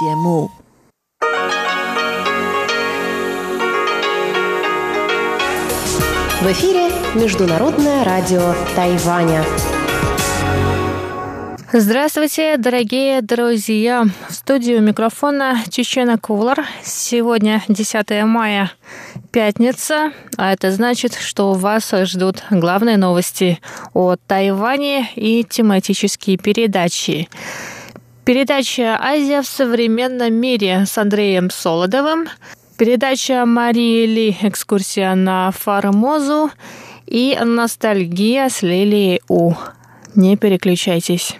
节目。В эфире Международное радио Тайваня. Здравствуйте, дорогие друзья! В студию микрофона Чечена Кулар. Сегодня 10 мая, пятница, а это значит, что вас ждут главные новости о Тайване и тематические передачи. Передача «Азия в современном мире» с Андреем Солодовым, передача Марии Ли «Экскурсия на Формозу» и «Ностальгия» с Лилией У. Не переключайтесь.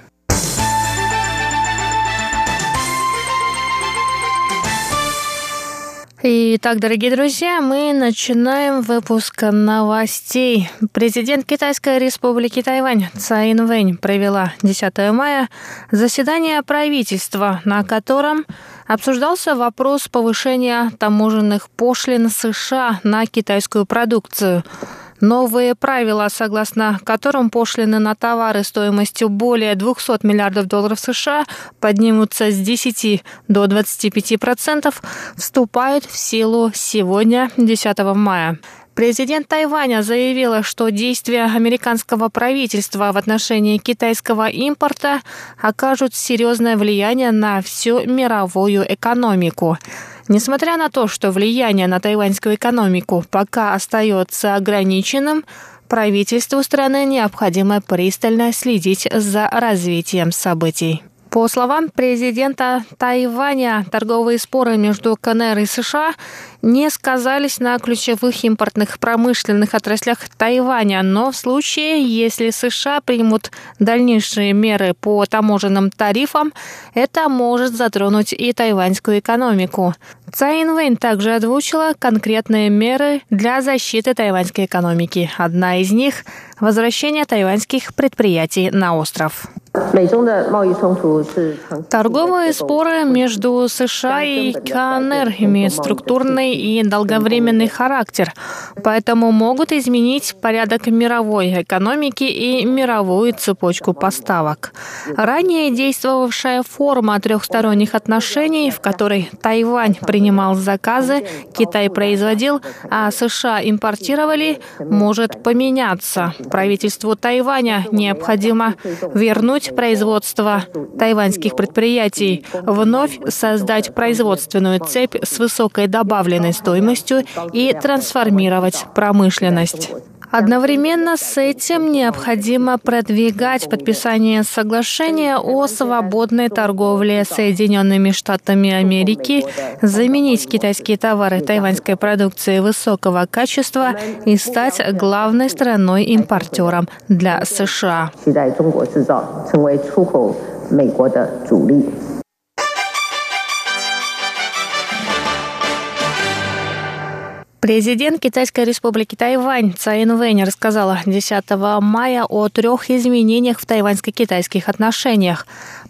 Итак, дорогие друзья, мы начинаем выпуск новостей. Президент Китайской республики Тайвань Цаин Вэнь провела 10 мая заседание правительства, на котором обсуждался вопрос повышения таможенных пошлин США на китайскую продукцию – Новые правила, согласно которым пошлины на товары стоимостью более 200 миллиардов долларов США поднимутся с 10 до 25 процентов, вступают в силу сегодня, 10 мая. Президент Тайваня заявила, что действия американского правительства в отношении китайского импорта окажут серьезное влияние на всю мировую экономику. Несмотря на то, что влияние на тайваньскую экономику пока остается ограниченным, правительству страны необходимо пристально следить за развитием событий. По словам президента Тайваня, торговые споры между КНР и США не сказались на ключевых импортных промышленных отраслях Тайваня, но в случае, если США примут дальнейшие меры по таможенным тарифам, это может затронуть и тайваньскую экономику. Цай Вэнь также озвучила конкретные меры для защиты тайваньской экономики. Одна из них – возвращение тайваньских предприятий на остров. Торговые споры между США и КНР имеют структурный и долговременный характер, поэтому могут изменить порядок мировой экономики и мировую цепочку поставок. Ранее действовавшая форма трехсторонних отношений, в которой Тайвань принимал заказы, Китай производил, а США импортировали, может поменяться. Правительству Тайваня необходимо вернуть вернуть производство тайваньских предприятий, вновь создать производственную цепь с высокой добавленной стоимостью и трансформировать промышленность. Одновременно с этим необходимо продвигать подписание соглашения о свободной торговле Соединенными Штатами Америки, заменить китайские товары тайваньской продукции высокого качества и стать главной страной-импортером для США. Президент Китайской республики Тайвань Цаин Вэнь рассказала 10 мая о трех изменениях в тайваньско-китайских отношениях.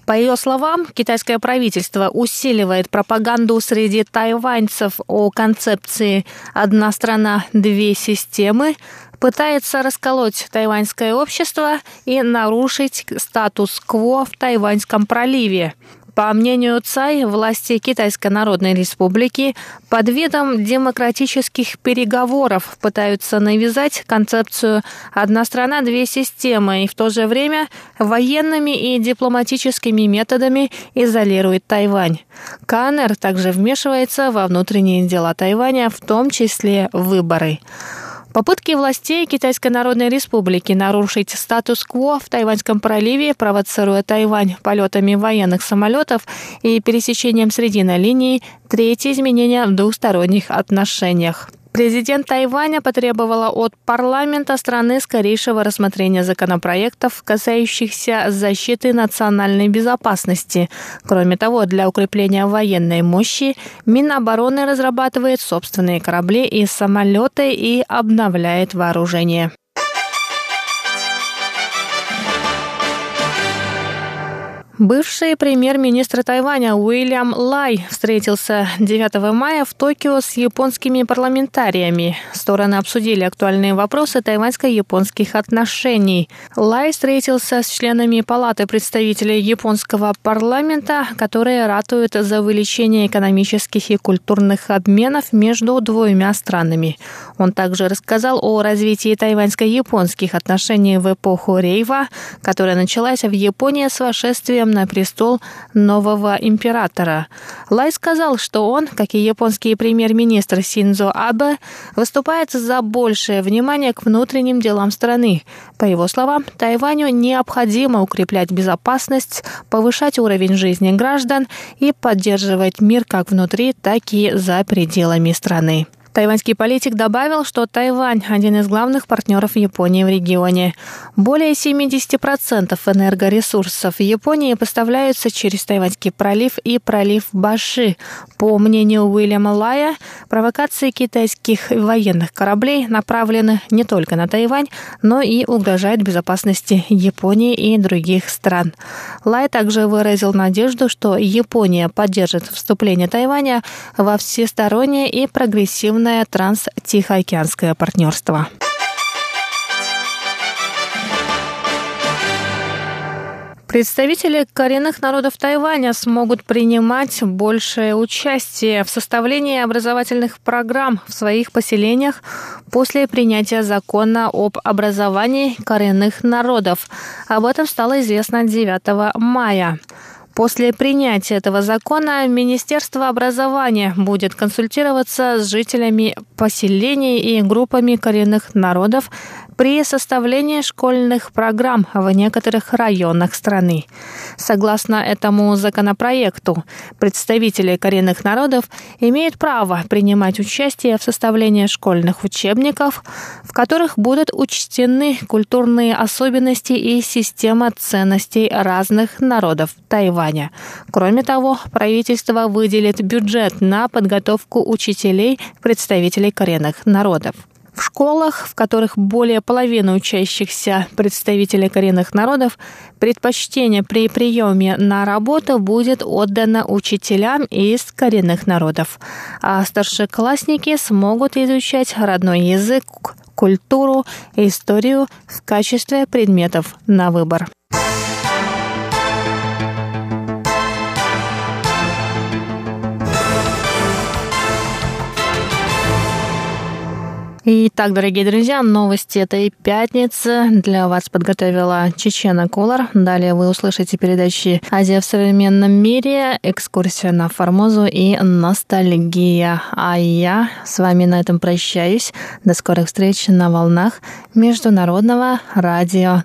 По ее словам, китайское правительство усиливает пропаганду среди тайваньцев о концепции «одна страна, две системы», пытается расколоть тайваньское общество и нарушить статус-кво в Тайваньском проливе. По мнению ЦАЙ, власти Китайской Народной Республики под видом демократических переговоров пытаются навязать концепцию «одна страна, две системы» и в то же время военными и дипломатическими методами изолирует Тайвань. КНР также вмешивается во внутренние дела Тайваня, в том числе выборы. Попытки властей Китайской Народной Республики нарушить статус-кво в Тайваньском проливе, провоцируя Тайвань полетами военных самолетов и пересечением срединной линии, третье изменение в двусторонних отношениях. Президент Тайваня потребовала от парламента страны скорейшего рассмотрения законопроектов, касающихся защиты национальной безопасности. Кроме того, для укрепления военной мощи Минобороны разрабатывает собственные корабли и самолеты и обновляет вооружение. Бывший премьер-министр Тайваня Уильям Лай встретился 9 мая в Токио с японскими парламентариями. Стороны обсудили актуальные вопросы тайваньско-японских отношений. Лай встретился с членами Палаты представителей японского парламента, которые ратуют за увеличение экономических и культурных обменов между двумя странами. Он также рассказал о развитии тайваньско-японских отношений в эпоху Рейва, которая началась в Японии с вошествием восшествием на престол нового императора. Лай сказал, что он, как и японский премьер-министр Синзо Абе, выступает за большее внимание к внутренним делам страны. По его словам, Тайваню необходимо укреплять безопасность, повышать уровень жизни граждан и поддерживать мир как внутри, так и за пределами страны. Тайваньский политик добавил, что Тайвань – один из главных партнеров Японии в регионе. Более 70% энергоресурсов Японии поставляются через Тайваньский пролив и пролив Баши. По мнению Уильяма Лая, провокации китайских военных кораблей направлены не только на Тайвань, но и угрожают безопасности Японии и других стран. Лай также выразил надежду, что Япония поддержит вступление Тайваня во всестороннее и прогрессивное полное транс-тихоокеанское партнерство. Представители коренных народов Тайваня смогут принимать большее участие в составлении образовательных программ в своих поселениях после принятия закона об образовании коренных народов. Об этом стало известно 9 мая. После принятия этого закона Министерство образования будет консультироваться с жителями поселений и группами коренных народов при составлении школьных программ в некоторых районах страны. Согласно этому законопроекту, представители коренных народов имеют право принимать участие в составлении школьных учебников, в которых будут учтены культурные особенности и система ценностей разных народов Тайваня. Кроме того, правительство выделит бюджет на подготовку учителей представителей коренных народов. В школах, в которых более половины учащихся представителей коренных народов, предпочтение при приеме на работу будет отдано учителям из коренных народов, а старшеклассники смогут изучать родной язык, культуру, историю в качестве предметов на выбор. Итак, дорогие друзья, новости этой пятницы для вас подготовила Чечена Кулар. Далее вы услышите передачи «Азия в современном мире», «Экскурсия на Формозу» и «Ностальгия». А я с вами на этом прощаюсь. До скорых встреч на волнах Международного радио